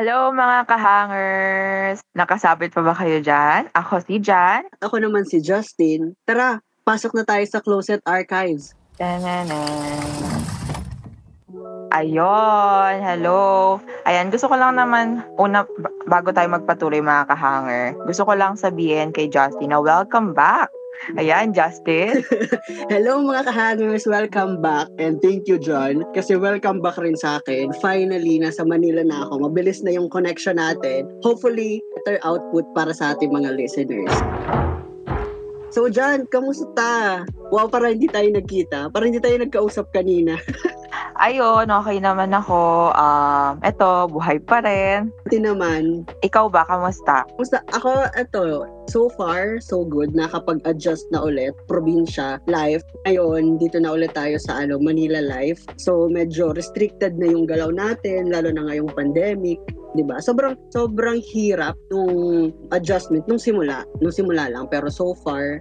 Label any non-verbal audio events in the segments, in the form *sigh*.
Hello mga kahangers! Nakasabit pa ba kayo dyan? Ako si Jan. Ako naman si Justin. Tara, pasok na tayo sa Closet Archives. Tananan. Ayun, hello. Ayan, gusto ko lang naman, una, bago tayo magpatuloy mga kahanger, gusto ko lang sabihin kay Justin na welcome back. Ayan, Justin. *laughs* Hello mga kahangers, welcome back. And thank you, John. Kasi welcome back rin sa akin. Finally, nasa Manila na ako. Mabilis na yung connection natin. Hopefully, better output para sa ating mga listeners. So, John, kamusta? Wow, para hindi tayo nagkita. Para hindi tayo nagkausap kanina. *laughs* Ayun, okay naman ako. Um, eto, buhay pa rin. Pati naman, Ikaw ba, kamusta? Musta ako, eto, so far, so good. Nakapag-adjust na ulit. Probinsya, life. Ngayon, dito na ulit tayo sa ano, Manila life. So, medyo restricted na yung galaw natin, lalo na ngayong pandemic. 'di ba? Sobrang sobrang hirap nung adjustment nung simula, nung simula lang pero so far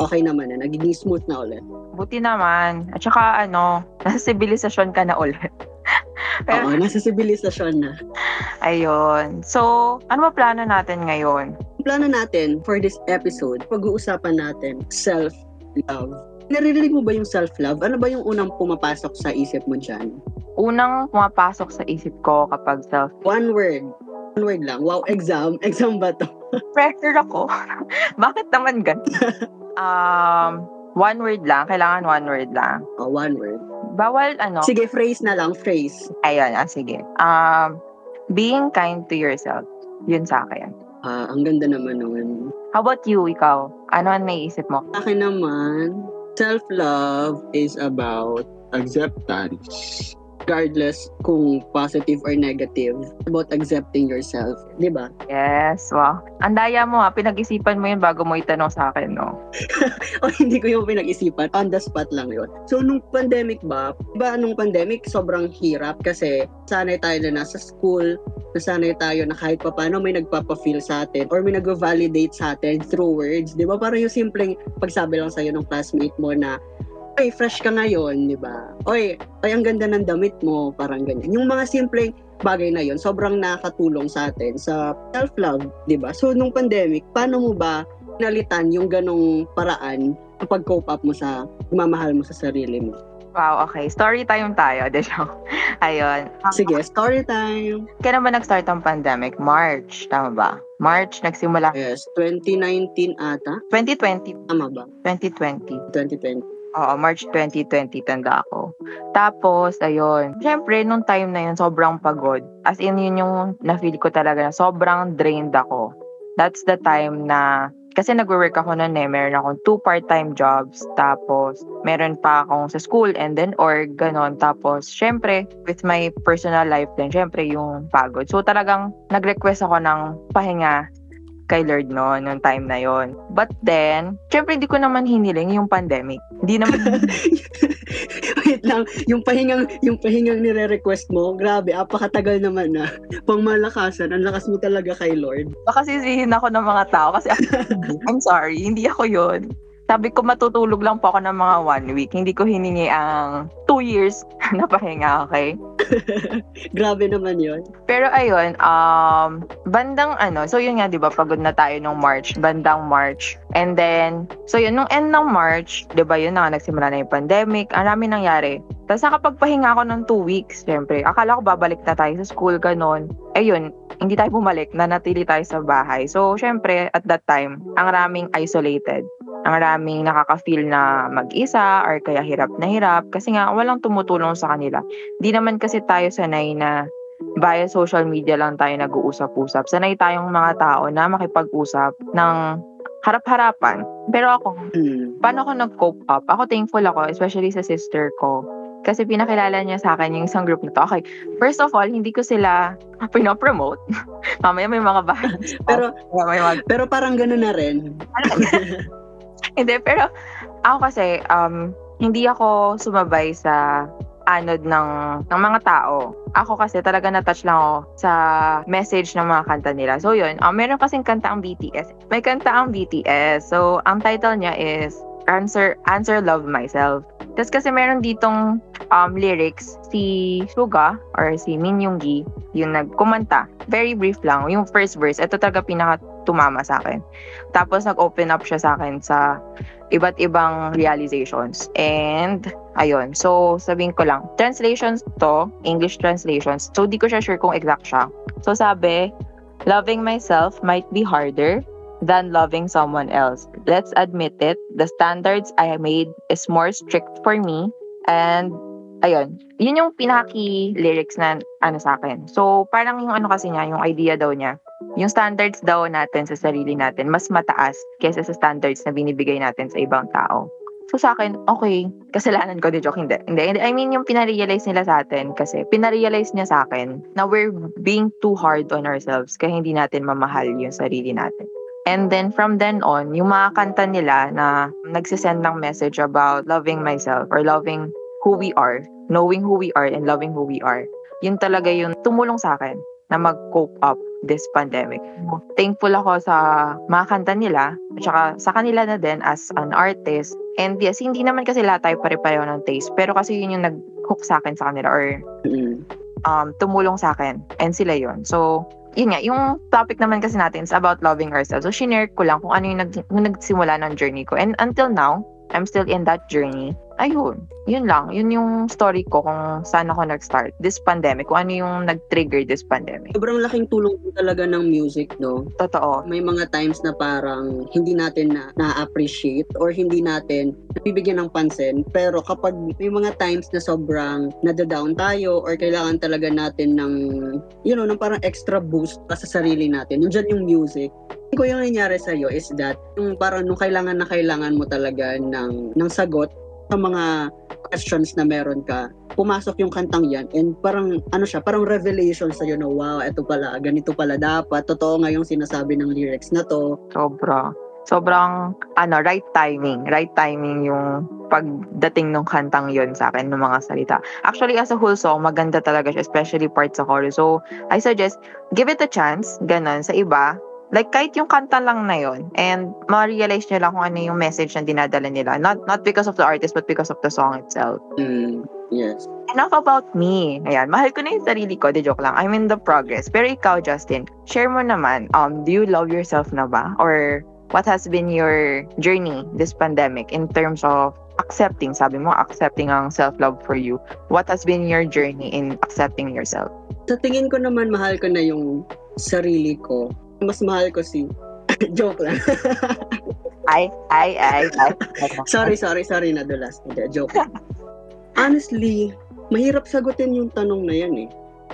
okay naman na nagiging smooth na ulit. Buti naman. At saka ano, nasa sibilisasyon ka na ulit. *laughs* Pero, Oo, nasa sibilisasyon na. ayun. So, ano ba plano natin ngayon? Ang plano natin for this episode, pag-uusapan natin self-love. Naririnig mo ba yung self-love? Ano ba yung unang pumapasok sa isip mo dyan? Unang pumapasok sa isip ko kapag self One word. One word lang. Wow, exam. Exam ba to? pressure ako. *laughs* Bakit naman ganun? *laughs* um, one word lang. Kailangan one word lang. Oh, one word. Bawal ano. Sige, phrase na lang. Phrase. Ayun, ah, sige. Um, being kind to yourself. Yun sa akin. Ah, ang ganda naman nun. How about you, ikaw? Ano ang naiisip mo? Sa akin naman, self-love is about acceptance. Regardless kung positive or negative, about accepting yourself. Di ba? Yes, wow. Ang daya mo ha, pinag-isipan mo yun bago mo itanong sa akin, no? *laughs* o hindi ko yung pinag-isipan. On the spot lang yun. So, nung pandemic ba, ba nung pandemic, sobrang hirap kasi sanay tayo na nasa school, nasanay tayo na kahit papano may nagpapa-feel sa atin or may nag-validate sa atin through words. Di ba? Parang yung simpleng pagsabi lang sa'yo ng classmate mo na Oy, fresh ka ngayon, di ba? Oy, ay ang ganda ng damit mo, parang ganyan. Yung mga simpleng bagay na yon sobrang nakatulong sa atin sa self-love, di ba? So, nung pandemic, paano mo ba nalitan yung ganong paraan ang pag-cope up mo sa mamahal mo sa sarili mo? Wow, okay. Story time tayo. *laughs* De joke. Ayun. Sige, story time. Kailan ba nag-start ang pandemic? March, tama ba? March, nagsimula. Yes, 2019 ata. 2020. Tama ba? 2020. 2020. Oo, March 2020, tanda ako. Tapos, ayun. Siyempre, nung time na yun, sobrang pagod. As in, yun yung na-feel ko talaga na sobrang drained ako. That's the time na, kasi nag-work ako noon eh, meron akong two part-time jobs, tapos meron pa akong sa school and then org, ganon. Tapos, syempre, with my personal life din, syempre yung pagod. So, talagang nag-request ako ng pahinga kay Lord no, nung time na yon. But then, syempre hindi ko naman hiniling yung pandemic. Hindi naman, *laughs* Wait lang, yung pahingang yung pahingang nire-request mo, grabe, apakatagal naman na. Pangmalakasan, ang lakas mo talaga kay Lord. baka sisihin ako ng mga tao kasi ako, *laughs* I'm sorry, hindi ako yon. Sabi ko matutulog lang po ako ng mga one week. Hindi ko hiningi ang two years *laughs* na pahinga, okay? *laughs* Grabe naman yon. Pero ayun, um, bandang ano, so yun nga, di ba, pagod na tayo nung March, bandang March. And then, so yun, nung end ng March, di ba yun na nga, nagsimula na yung pandemic, ang dami nangyari. Tapos nakapagpahinga ako ng two weeks, syempre. Akala ko babalik na tayo sa school, ganon. Ayun, hindi tayo bumalik, nanatili tayo sa bahay. So, syempre, at that time, ang raming isolated. Ang raming nakaka-feel na mag-isa or kaya hirap na hirap kasi nga walang tumutulong sa kanila. Di naman kasi tayo sanay na via social media lang tayo nag-uusap-usap. Sanay tayong mga tao na makipag-usap ng harap-harapan. Pero ako, Hmm. paano ako nag-cope up? Ako thankful ako, especially sa sister ko. Kasi pinakilala niya sa akin yung isang group na to. Okay, first of all, hindi ko sila *laughs* pinopromote. *laughs* Mamaya may mga bahay. Pero may mga pero parang gano'n na rin. *laughs* *laughs* Hindi, pero ako kasi, um, hindi ako sumabay sa anod ng, ng mga tao. Ako kasi talaga na-touch lang ako sa message ng mga kanta nila. So yun, um, meron kasing kanta ang BTS. May kanta ang BTS. So, ang title niya is answer answer love myself. Tapos kasi meron ditong um, lyrics si Suga or si Min Yoongi yung nagkumanta. Very brief lang. Yung first verse, ito talaga pinaka tumama sa akin. Tapos nag-open up siya sa akin sa iba't ibang realizations. And ayun. So sabihin ko lang, translations to, English translations. So di ko siya sure kung exact siya. So sabi, loving myself might be harder than loving someone else. Let's admit it, the standards I made is more strict for me and ayun, yun yung pinaki lyrics na ano sa akin. So parang yung ano kasi niya, yung idea daw niya, yung standards daw natin sa sarili natin mas mataas kaysa sa standards na binibigay natin sa ibang tao. So sa akin, okay, kasalanan ko, di joke, hindi. Hindi, I mean, yung pinarealize nila sa atin kasi pinarealize niya sa akin na we're being too hard on ourselves kaya hindi natin mamahal yung sarili natin. And then from then on, yung mga kanta nila na nagsisend ng message about loving myself or loving who we are, knowing who we are and loving who we are, yun talaga yung tumulong sa akin na mag-cope up this pandemic. Thankful ako sa mga kanta nila at saka sa kanila na din as an artist. And yes, hindi naman kasi lahat tayo pare-pareho ng taste. Pero kasi yun yung nag-hook sa akin sa kanila or um, tumulong sa akin. And sila yun. So, yun nga, yung topic naman kasi natin is about loving ourselves. So, shinare ko lang kung ano yung, nag, yung nagsimula ng journey ko. And until now, I'm still in that journey. Ayun, yun lang. Yun yung story ko kung saan ako nag-start. This pandemic, kung ano yung nag-trigger this pandemic. Sobrang laking tulong talaga ng music, no? Totoo. May mga times na parang hindi natin na na-appreciate or hindi natin nabibigyan ng pansin. Pero kapag may mga times na sobrang nadadown tayo or kailangan talaga natin ng, you know, ng parang extra boost pa sa sarili natin, yun dyan yung music. Ko yung nangyari sa'yo is that yung parang nung kailangan na kailangan mo talaga ng, ng sagot sa mga questions na meron ka, pumasok yung kantang yan and parang ano siya, parang revelation sa na wow, eto pala, ganito pala dapat. Totoo nga yung sinasabi ng lyrics na to. Sobra. Sobrang, ano, right timing. Right timing yung pagdating ng kantang yon sa akin, ng mga salita. Actually, as a whole song, maganda talaga siya, especially parts sa chorus. So, I suggest, give it a chance, ganun, sa iba. Like, kahit yung kanta lang na yon and ma-realize nyo lang kung ano yung message na dinadala nila. Not not because of the artist, but because of the song itself. Mm, yes. Enough about me. Ayan, mahal ko na yung sarili ko. Di joke lang. I'm in the progress. Pero ikaw, Justin, share mo naman, um, do you love yourself na ba? Or what has been your journey this pandemic in terms of accepting, sabi mo, accepting ang self-love for you. What has been your journey in accepting yourself? Sa tingin ko naman, mahal ko na yung sarili ko. Mas mahal ko si... *laughs* Joke lang. *laughs* Ay, ay, ay, ay. sorry, sorry, sorry, nadulas. Joke. Honestly, mahirap sagutin yung tanong na yan eh.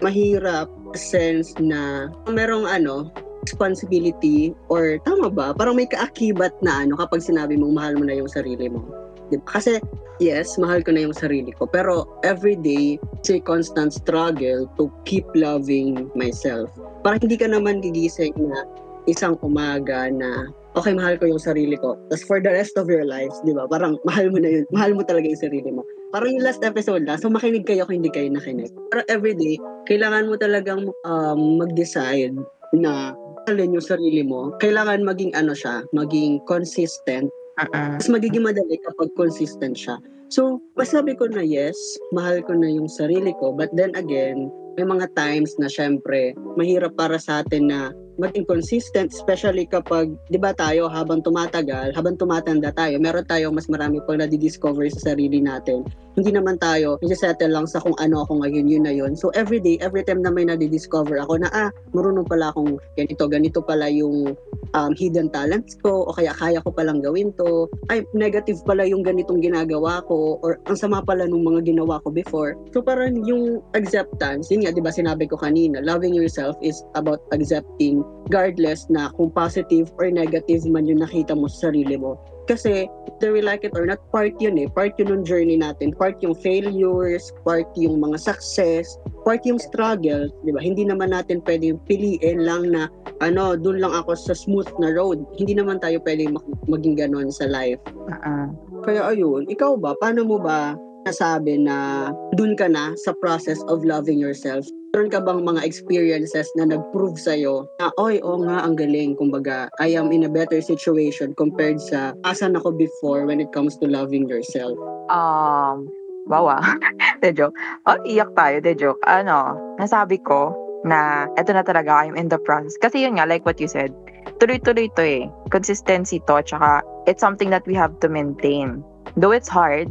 Mahirap sense na merong ano, responsibility or tama ba? Parang may kaakibat na ano kapag sinabi mong mahal mo na yung sarili mo. Diba? Kasi yes, mahal ko na yung sarili ko. Pero every day, it's a constant struggle to keep loving myself. Parang hindi ka naman gigising na isang umaga na okay, mahal ko yung sarili ko. Tapos for the rest of your lives, di ba? Parang mahal mo na yun. Mahal mo talaga yung sarili mo. Parang yung last episode na, so makinig kayo kung hindi kayo nakinig. Pero everyday, kailangan mo talagang um, mag-decide na mahalin yung sarili mo. Kailangan maging ano siya, maging consistent. Mas magiging madali kapag consistent siya. So, masabi ko na yes, mahal ko na yung sarili ko. But then again, may mga times na syempre, mahirap para sa atin na maging consistent, especially kapag, di ba tayo, habang tumatagal, habang tumatanda tayo, meron tayong mas marami pang nadidiscover sa sarili natin. Hindi naman tayo, settle lang sa kung ano ako ngayon, yun na yun. So, every day, every time na may nadidiscover ako na, ah, marunong pala akong ganito, ganito pala yung um, hidden talents ko, o kaya kaya ko palang gawin to, ay, negative pala yung ganitong ginagawa ko, or ang sama pala nung mga ginawa ko before. So, parang yung acceptance, yun nga, di ba sinabi ko kanina, loving yourself is about accepting regardless na kung positive or negative man yung nakita mo sa sarili mo. Kasi, whether we like it or not, part yun eh. Part yun ng journey natin. Part yung failures, part yung mga success, part yung struggle. Di ba? Hindi naman natin pwedeng piliin lang na, ano, dun lang ako sa smooth na road. Hindi naman tayo pwedeng mag- maging ganon sa life. Uh-uh. Kaya ayun, ikaw ba, paano mo ba nasabi na dun ka na sa process of loving yourself? Meron ka bang mga experiences na nag-prove sa'yo na, oy, oo nga, ang galing. Kumbaga, I am in a better situation compared sa asan ako before when it comes to loving yourself. Um, bawa. *laughs* de joke. Oh, iyak tayo, de joke. Ano, nasabi ko na eto na talaga, I'm in the process. Kasi yun nga, like what you said, tuloy-tuloy to eh. Consistency to, tsaka it's something that we have to maintain. Though it's hard,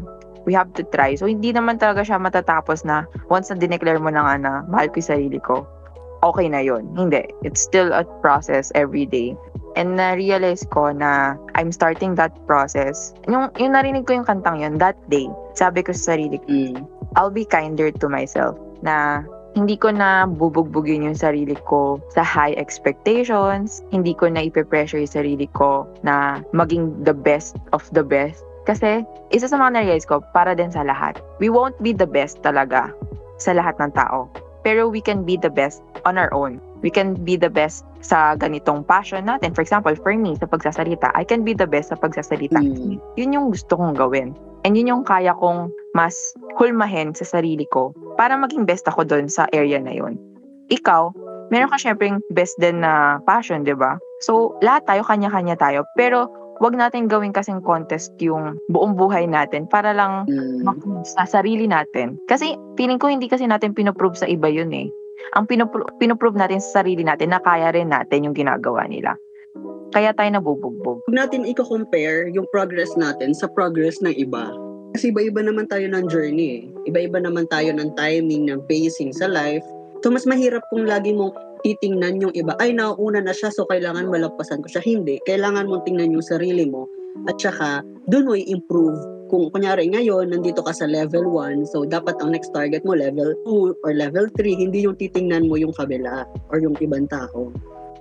we have to try. So, hindi naman talaga siya matatapos na once na dineclare mo na nga na mahal ko yung sarili ko, okay na yun. Hindi. It's still a process every day. And na-realize ko na I'm starting that process. Yung, yung narinig ko yung kantang yun, that day, sabi ko sa sarili ko, Mm. I'll be kinder to myself na hindi ko na bubugbugin yung sarili ko sa high expectations, hindi ko na ipe-pressure yung sarili ko na maging the best of the best. Kasi, isa sa mga na-realize ko, para din sa lahat. We won't be the best talaga sa lahat ng tao. Pero we can be the best on our own. We can be the best sa ganitong passion natin. For example, for me, sa pagsasalita, I can be the best sa pagsasalita. Mm. Yun yung gusto kong gawin. And yun yung kaya kong mas hulmahin sa sarili ko para maging best ako doon sa area na yun. Ikaw, meron ka syempre best din na passion, di ba? So, lahat tayo, kanya-kanya tayo. Pero, wag natin gawin kasing contest yung buong buhay natin para lang Mm. maprove sa sarili natin. Kasi, feeling ko hindi kasi natin pinoprove sa iba yun eh. Ang pinopro- pinoprove natin sa sarili natin na kaya rin natin yung ginagawa nila. Kaya tayo nabubugbog. Huwag natin i-compare yung progress natin sa progress ng iba. Kasi iba-iba naman tayo ng journey eh. Iba-iba naman tayo ng timing, ng pacing sa life. So, mas mahirap kung lagi mong titingnan yung iba. Ay, nauuna na siya, so kailangan malagpasan ko siya. Hindi. Kailangan mong tingnan yung sarili mo. At saka, doon mo i-improve. Kung kunyari ngayon, nandito ka sa level 1, so dapat ang next target mo level 2 or level 3, hindi yung titingnan mo yung kabila or yung ibang tao.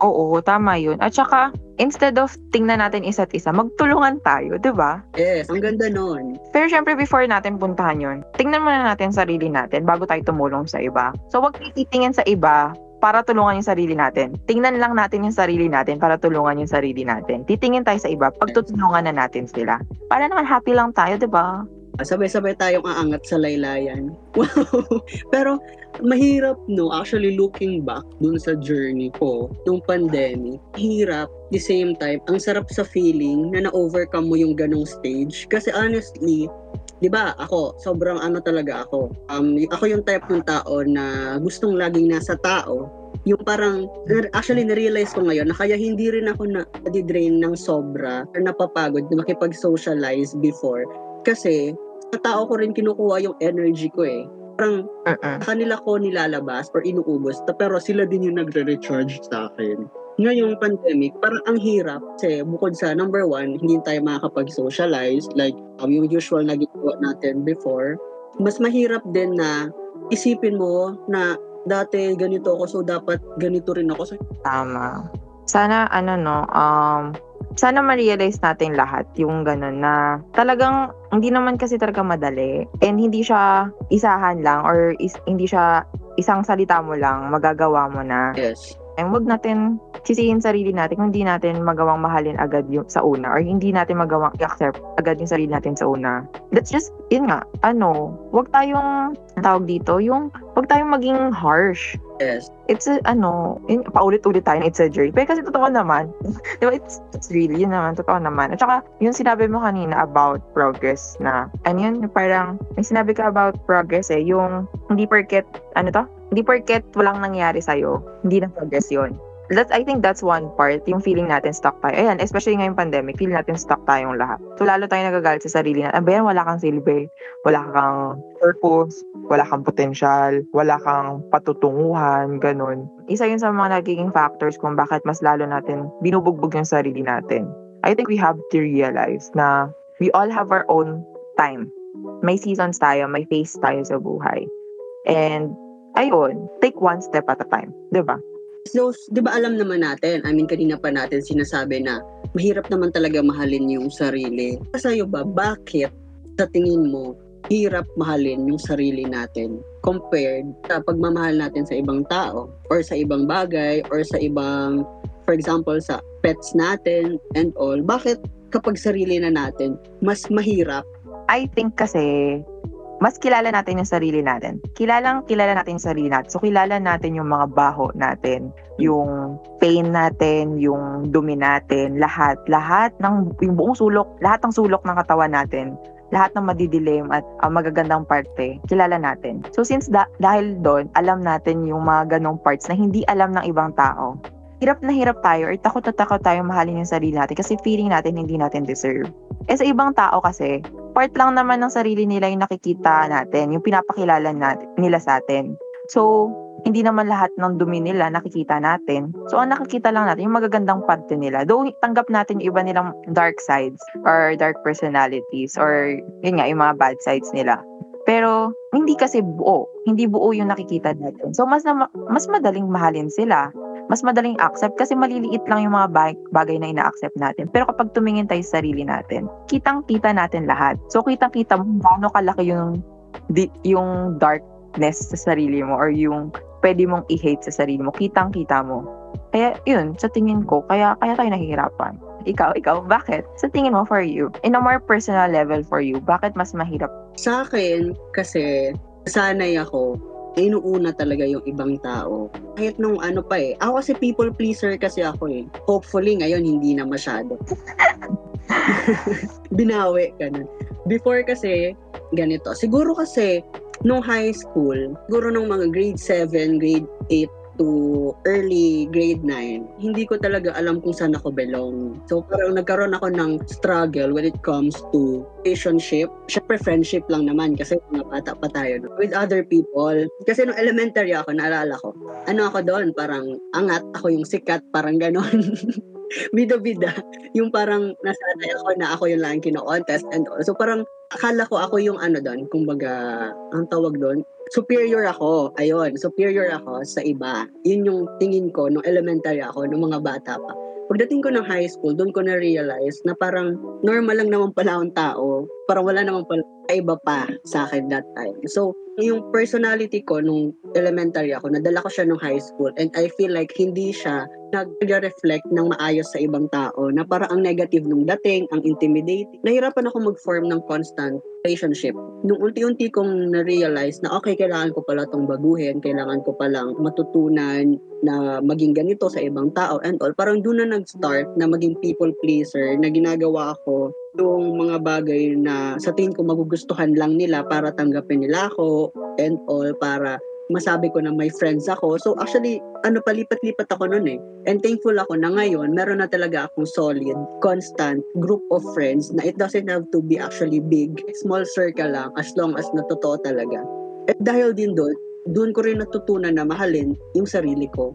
Oo, tama yun. At saka, instead of tingnan natin isa't isa, magtulungan tayo, di ba? Yes, ang ganda nun. Pero syempre, before natin puntahan yun, tingnan muna natin sarili natin bago tayo tumulong sa iba. So, wag titingin sa iba para tulungan yung sarili natin. Tingnan lang natin yung sarili natin para tulungan yung sarili natin. Titingin tayo sa iba, pagtutulungan na natin sila. Para naman happy lang tayo, di ba? sabay-sabay tayong aangat sa laylayan. *laughs* Wow! Pero mahirap no, actually looking back dun sa journey ko nung pandemic, hirap the same time, ang sarap sa feeling na na-overcome mo yung ganong stage. Kasi honestly, di ba ako, sobrang ano talaga ako. Um, ako yung type ng tao na gustong laging nasa tao. Yung parang, actually na-realize ko ngayon na kaya hindi rin ako na drain ng sobra or napapagod na makipag-socialize before. Kasi sa tao ko rin kinukuha yung energy ko eh. Parang sa kanila ko nilalabas or inuubos, pero sila din yung nagre-recharge sa akin. Ngayong pandemic, parang ang hirap kasi bukod sa number one, hindi tayo makakapag-socialize like um, yung usual na ginagawa natin before. Mas mahirap din na isipin mo na dati ganito ako so dapat ganito rin ako. So, Tama. Sana, ano no, um, sana ma-realize natin lahat yung ganun na talagang hindi naman kasi talaga madali and hindi siya isahan lang or is, hindi siya isang salita mo lang magagawa mo na yes. And wag natin sisihin sarili natin kung hindi natin magawang mahalin agad yung sa una or hindi natin magawang i-accept agad yung sarili natin sa una. That's just, yun nga, ano, wag tayong, tawag dito, yung, wag tayong maging harsh. Yes. It's a, ano, yun, paulit-ulit tayo, it's a journey. Pero kasi totoo naman, *laughs* di ba, it's, it's really, yun naman, totoo naman. At saka, yung sinabi mo kanina about progress na, ano yun, parang, may sinabi ka about progress eh, yung, hindi porket, ano to? Hindi porket walang nangyari sa'yo, hindi na progress yun. That's, I think that's one part, yung feeling natin stuck tayo. Ayan, especially ngayong pandemic, feeling natin stuck tayong lahat. So, lalo tayo nagagalit sa sarili natin. Abayan, wala kang silbi, wala kang purpose, wala kang potential, wala kang patutunguhan, ganun. Isa yun sa mga nagiging factors kung bakit mas lalo natin binubugbog yung sarili natin. I think we have to realize na we all have our own time. May seasons tayo, may phase tayo sa buhay. And, ayun, take one step at a time. 'di ba? So, di ba alam naman natin, I mean, kanina pa natin sinasabi na mahirap naman talaga mahalin yung sarili. Sa'yo ba, bakit sa tingin mo, hirap mahalin yung sarili natin compared sa pagmamahal natin sa ibang tao or sa ibang bagay or sa ibang, for example, sa pets natin and all. Bakit kapag sarili na natin, mas mahirap? I think kasi mas kilala natin yung sarili natin. Kilalang kilala natin yung sarili natin. So, kilala natin yung mga baho natin, yung pain natin, yung dumi natin, lahat. Lahat ng, yung buong sulok, lahat ng sulok ng katawan natin lahat ng madidilim at uh, magagandang parte, kilala natin. So since da- dahil doon, alam natin yung mga ganong parts na hindi alam ng ibang tao. Hirap na hirap tayo or takot na takot tayo mahalin yung sarili natin kasi feeling natin hindi natin deserve. Eh sa ibang tao kasi, part lang naman ng sarili nila yung nakikita natin, yung pinapakilala natin, nila sa atin. So, hindi naman lahat ng dumi nila nakikita natin. So, ang nakikita lang natin, yung magagandang parte nila. Though, tanggap natin yung iba nilang dark sides or dark personalities or yun nga, yung mga bad sides nila. Pero, hindi kasi buo. Hindi buo yung nakikita natin. So, mas, na, mas madaling mahalin sila. Mas madaling accept kasi maliliit lang yung mga bagay na ina-accept natin. Pero kapag tumingin tayo sa sarili natin, kitang-kita natin lahat. So, kitang-kita mo gaano kalaki yung, yung darkness sa sarili mo or yung pwede mong i-hate sa sarili mo, kitang-kita mo. Kaya yun, sa tingin ko, kaya kaya tayo nahihirapan. Ikaw, ikaw, bakit? Sa tingin mo for you, in a more personal level for you, bakit mas mahirap? Sa akin, kasi sanay ako, inuuna talaga yung ibang tao. Kahit nung ano pa eh. Ako kasi people pleaser kasi ako eh. Hopefully ngayon hindi na masyado. *laughs* Binawi, ganun. Before kasi, ganito. Siguro kasi, nung high school, siguro nung mga grade 7, grade 8 to early grade 9, hindi ko talaga alam kung saan ako belong. So parang nagkaroon ako ng struggle when it comes to relationship. Siyempre friendship lang naman kasi mga bata pa tayo no? with other people. Kasi nung elementary ako, naalala ko, ano ako doon, parang angat, ako yung sikat, parang ganon. *laughs* bida-bida. Yung parang nasanay ako na ako yung lang kino-contest and all. So parang akala ko ako yung ano doon, kumbaga, ang tawag doon, superior ako. Ayun, superior ako sa iba. Yun yung tingin ko nung elementary ako, nung mga bata pa. Pagdating ko ng high school, doon ko na-realize na parang normal lang naman pala ang tao. Parang wala naman pala iba pa sa akin that time. So, yung personality ko nung elementary ako, nadala ko siya nung high school and I feel like hindi siya nag-reflect ng maayos sa ibang tao na parang ang negative nung dating, ang intimidating. Nahirapan ako mag-form ng constant relationship. Nung unti-unti kong na-realize na okay, kailangan ko pala tong baguhin, kailangan ko palang matutunan na maging ganito sa ibang tao and all. Parang doon na nag-start na maging people pleaser na ginagawa ako yung mga bagay na sa tingin ko magugustuhan lang nila para tanggapin nila ako and all para masabi ko na may friends ako. So actually, ano palipat-lipat ako noon eh. And thankful ako na ngayon, meron na talaga akong solid, constant group of friends na it doesn't have to be actually big, small circle lang as long as natotoo talaga. At dahil din doon, doon ko rin natutunan na mahalin yung sarili ko.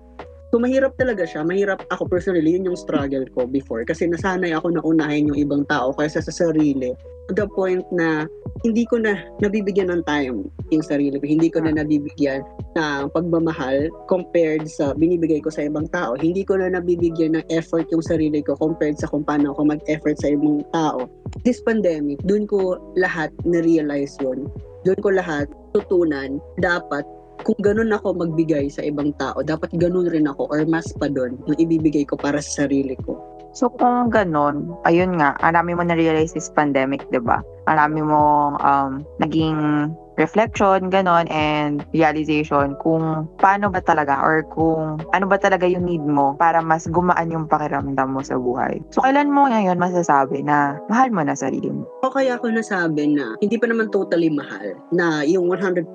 So mahirap talaga siya. Mahirap ako personally, yun yung struggle ko before. Kasi nasanay ako na unahin yung ibang tao kaysa sa sarili. To the point na hindi ko na nabibigyan ng time yung sarili ko. Hindi ko na nabibigyan ng pagmamahal compared sa binibigay ko sa ibang tao. Hindi ko na nabibigyan ng effort yung sarili ko compared sa kung paano ako mag-effort sa ibang tao. This pandemic, dun ko lahat na-realize yun. Doon ko lahat tutunan dapat kung ganun ako magbigay sa ibang tao, dapat ganun rin ako or mas pa doon yung ibibigay ko para sa sarili ko. So kung ganun, ayun nga, marami mo na-realize this pandemic, di ba? Marami mo um, naging reflection, ganon, and realization kung paano ba talaga or kung ano ba talaga yung need mo para mas gumaan yung pakiramdam mo sa buhay. So, kailan mo ngayon masasabi na mahal mo na sarili mo? O kaya ako nasabi na hindi pa naman totally mahal na yung 100%,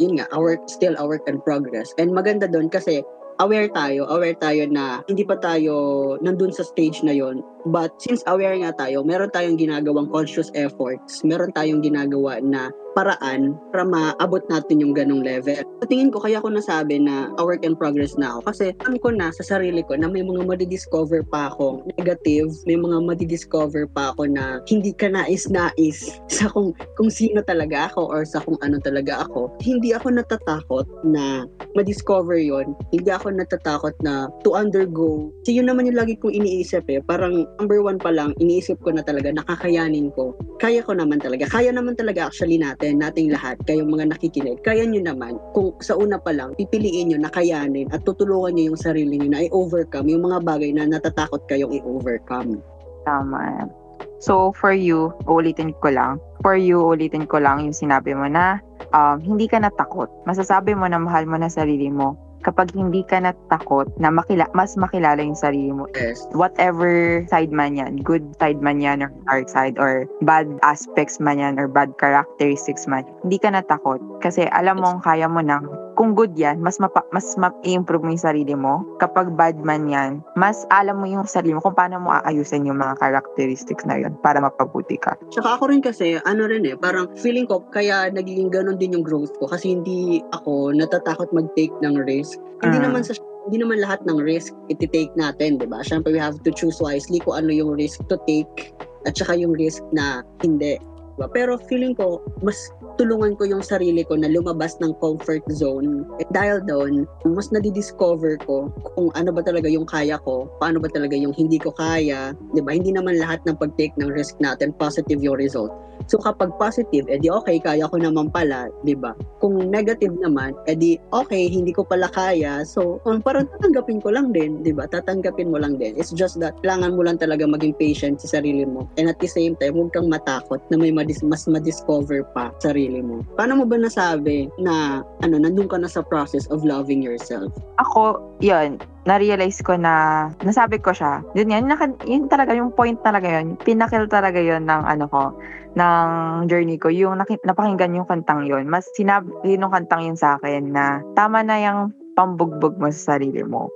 yun nga, our, still a work in progress. And maganda doon kasi aware tayo, aware tayo na hindi pa tayo nandun sa stage na yon But since aware nga tayo, meron tayong ginagawang conscious efforts, meron tayong ginagawa na paraan para maabot natin yung ganong level. Sa tingin ko, kaya ko nasabi na a work in progress na ako. Kasi alam ko na sa sarili ko na may mga madidiscover pa ako negative, may mga madidiscover pa ako na hindi ka nais-nais *laughs* sa kung, kung sino talaga ako or sa kung ano talaga ako. Hindi ako natatakot na madiscover yon Hindi ako natatakot na to undergo. Kasi yun naman yung lagi kong iniisip eh. Parang number one pa lang, iniisip ko na talaga, nakakayanin ko. Kaya ko naman talaga. Kaya naman talaga actually natin natin, nating lahat, kayong mga nakikinig, kaya nyo naman, kung sa una pa lang, pipiliin nyo na kayanin at tutulungan nyo yung sarili nyo na i-overcome yung mga bagay na natatakot kayong i-overcome. Tama. So, for you, ulitin ko lang. For you, ulitin ko lang yung sinabi mo na um, hindi ka natakot. Masasabi mo na mahal mo na sarili mo kapag hindi ka natakot na makila mas makilala yung sarili mo. Yes. Whatever side man yan, good side man yan or dark side or bad aspects man yan or bad characteristics man, hindi ka natakot kasi alam mo kaya mo na kung good yan, mas mapa, mas ma-improve mo yung sarili mo. Kapag bad man yan, mas alam mo yung sarili mo kung paano mo aayusin yung mga characteristics na yun para mapabuti ka. Tsaka ako rin kasi, ano rin eh, parang feeling ko, kaya nagiging ganun din yung growth ko. Kasi hindi ako natatakot mag-take ng risk. Hindi Mm. naman sa hindi naman lahat ng risk iti-take natin, di ba? Siyempre, we have to choose wisely kung ano yung risk to take at saka yung risk na hindi. Diba? Pero feeling ko, mas tulungan ko yung sarili ko na lumabas ng comfort zone. Eh, dahil doon, mas nadidiscover ko kung ano ba talaga yung kaya ko, paano ba talaga yung hindi ko kaya. ba Hindi naman lahat ng pag-take ng risk natin, positive yung result. So kapag positive, edi okay, kaya ko naman pala, 'di ba? Kung negative naman, edi okay, hindi ko pala kaya. So, um, parang tatanggapin ko lang din, 'di ba? Tatanggapin mo lang din. It's just that kailangan mo lang talaga maging patient sa sarili mo. And at the same time, huwag kang matakot na may madis- mas ma-discover pa sarili mo. Paano mo ba nasabi na ano, nandun ka na sa process of loving yourself? Ako, yun, na-realize ko na, nasabi ko siya. Yun yan, naka, yun talaga, yung point talaga yun, pinakil talaga yun ng ano ko, ng journey ko, yung naki, napakinggan yung kantang yun. Mas sinabi nung kantang yun sa akin na tama na yung pambugbog mo sa sarili mo.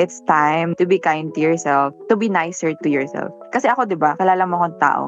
It's time to be kind to yourself, to be nicer to yourself. Kasi ako, di ba, kalala mo akong tao.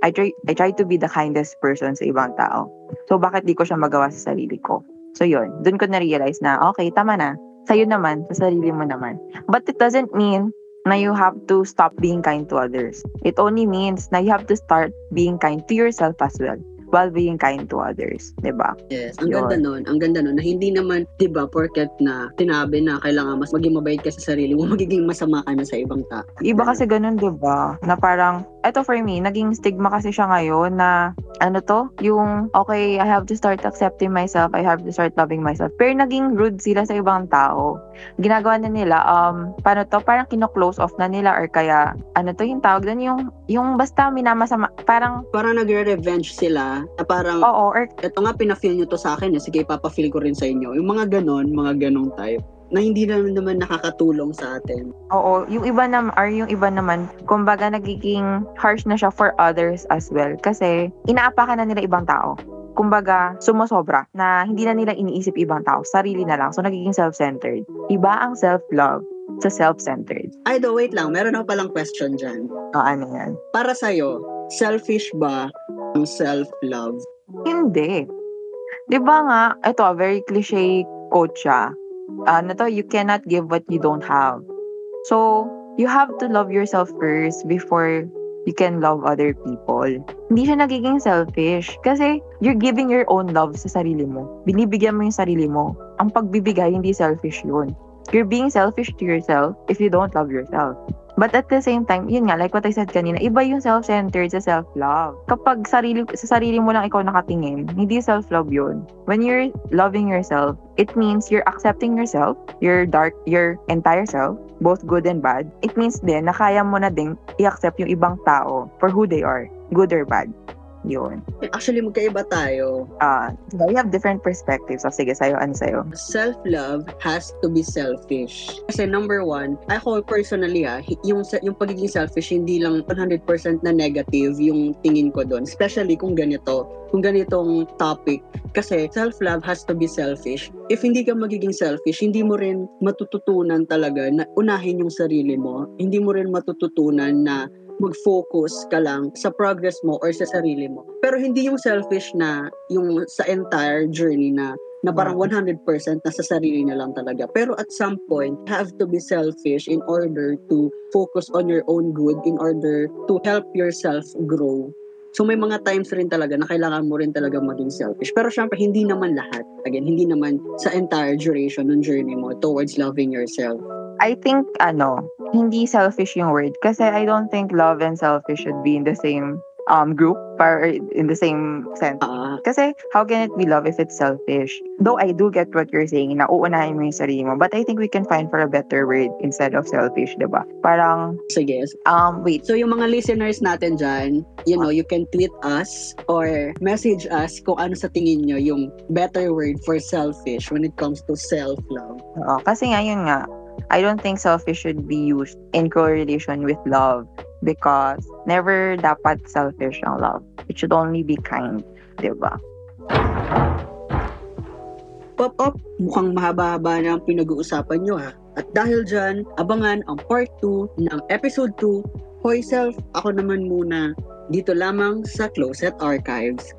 I try, I try to be the kindest person sa ibang tao. So, bakit di ko siya magawa sa sarili ko? So, yun. Doon ko na-realize na, okay, tama na. Sa'yo naman, sa sarili mo naman. But it doesn't mean na you have to stop being kind to others. It only means na you have to start being kind to yourself as well while being kind to others, 'di ba? Yes, ang Yun. ganda nun. Ang ganda nun na hindi naman, 'di ba, porket na tinabi na kailangan mas maging mabait ka sa sarili mo, *laughs* magiging masama ka na sa ibang tao. Iba kasi ganun, 'di ba? Na parang eto for me, naging stigma kasi siya ngayon na ano to, yung okay, I have to start accepting myself, I have to start loving myself. Pero naging rude sila sa ibang tao. Ginagawa na nila um paano to, parang kino-close off na nila or kaya ano to yung tawag doon yung yung basta minamasama, parang Parang nagre-revenge sila na parang, oo or eto nga, pinafeel nyo to sa akin, eh. sige, papafeel ko rin sa inyo. Yung mga ganon, mga ganong type na hindi naman naman nakakatulong sa atin. Oo, yung iba naman, or yung iba naman, kumbaga nagiging harsh na siya for others as well. Kasi, inaapakan na nila ibang tao. Kumbaga, sumosobra na hindi na nila iniisip ibang tao, sarili na lang. So, nagiging self-centered. Iba ang self-love sa self-centered. Ay, do, wait lang. Meron ako palang question dyan. O, ano yan? Para sa'yo, selfish ba ang self-love? Hindi. Di ba nga, ito, a very cliche quote siya. Ano to, you cannot give what you don't have. So, you have to love yourself first before you can love other people. Hindi siya nagiging selfish kasi you're giving your own love sa sarili mo. Binibigyan mo yung sarili mo. Ang pagbibigay, hindi selfish yun. You're being selfish to yourself if you don't love yourself. But at the same time, yun nga, like what I said kanina, iba yung self-centered sa self-love. Kapag sarili, sa sarili mo lang ikaw nakatingin, hindi self-love yun. When you're loving yourself, it means you're accepting yourself, your dark, your entire self, both good and bad. It means din na kaya mo na din i-accept yung ibang tao for who they are, good or bad. Yun. Actually, magkaiba tayo. Ah, uh, we have different perspectives. So, sige, sa'yo, ano sa'yo? self-love has to be selfish. Kasi number one, ako personally ah, yung, yung pagiging selfish, hindi lang 100% na negative yung tingin ko doon. Especially kung ganito, kung ganitong topic. Kasi self-love has to be selfish. If hindi ka magiging selfish, hindi mo rin matututunan talaga na unahin yung sarili mo. Hindi mo rin matututunan na mag-focus ka lang sa progress mo or sa sarili mo. Pero hindi yung selfish na yung sa entire journey na na parang 100% na sa sarili na lang talaga. Pero at some point, have to be selfish in order to focus on your own good, in order to help yourself grow. So may mga times rin talaga na kailangan mo rin talaga maging selfish. Pero syempre, hindi naman lahat. Again, hindi naman sa entire duration ng journey mo towards loving yourself. I think, ano, hindi selfish yung word. Kasi I don't think love and selfish should be in the same um group or in the same sense. Ah, Kasi how can it be love if it's selfish? Though I do get what you're saying na uunahin mo yung sarili mo, but I think we can find for a better word instead of selfish, 'di ba? Parang sige. um wait, So yung mga listeners natin dyan, you know, you can tweet us or message us kung ano sa tingin nyo yung better word for selfish when it comes to self-love. oo, kasi nga yun nga, I don't think selfish should be used in correlation with love because never dapat selfish ang love. It should only be kind, 'di ba? Pop-up, mukhang mahaba-haba na ang pinag-uusapan nyo ha. At dahil dyan, abangan ang part 2 ng episode 2, Hoy Self, ako naman muna, dito lamang sa Closet Archives.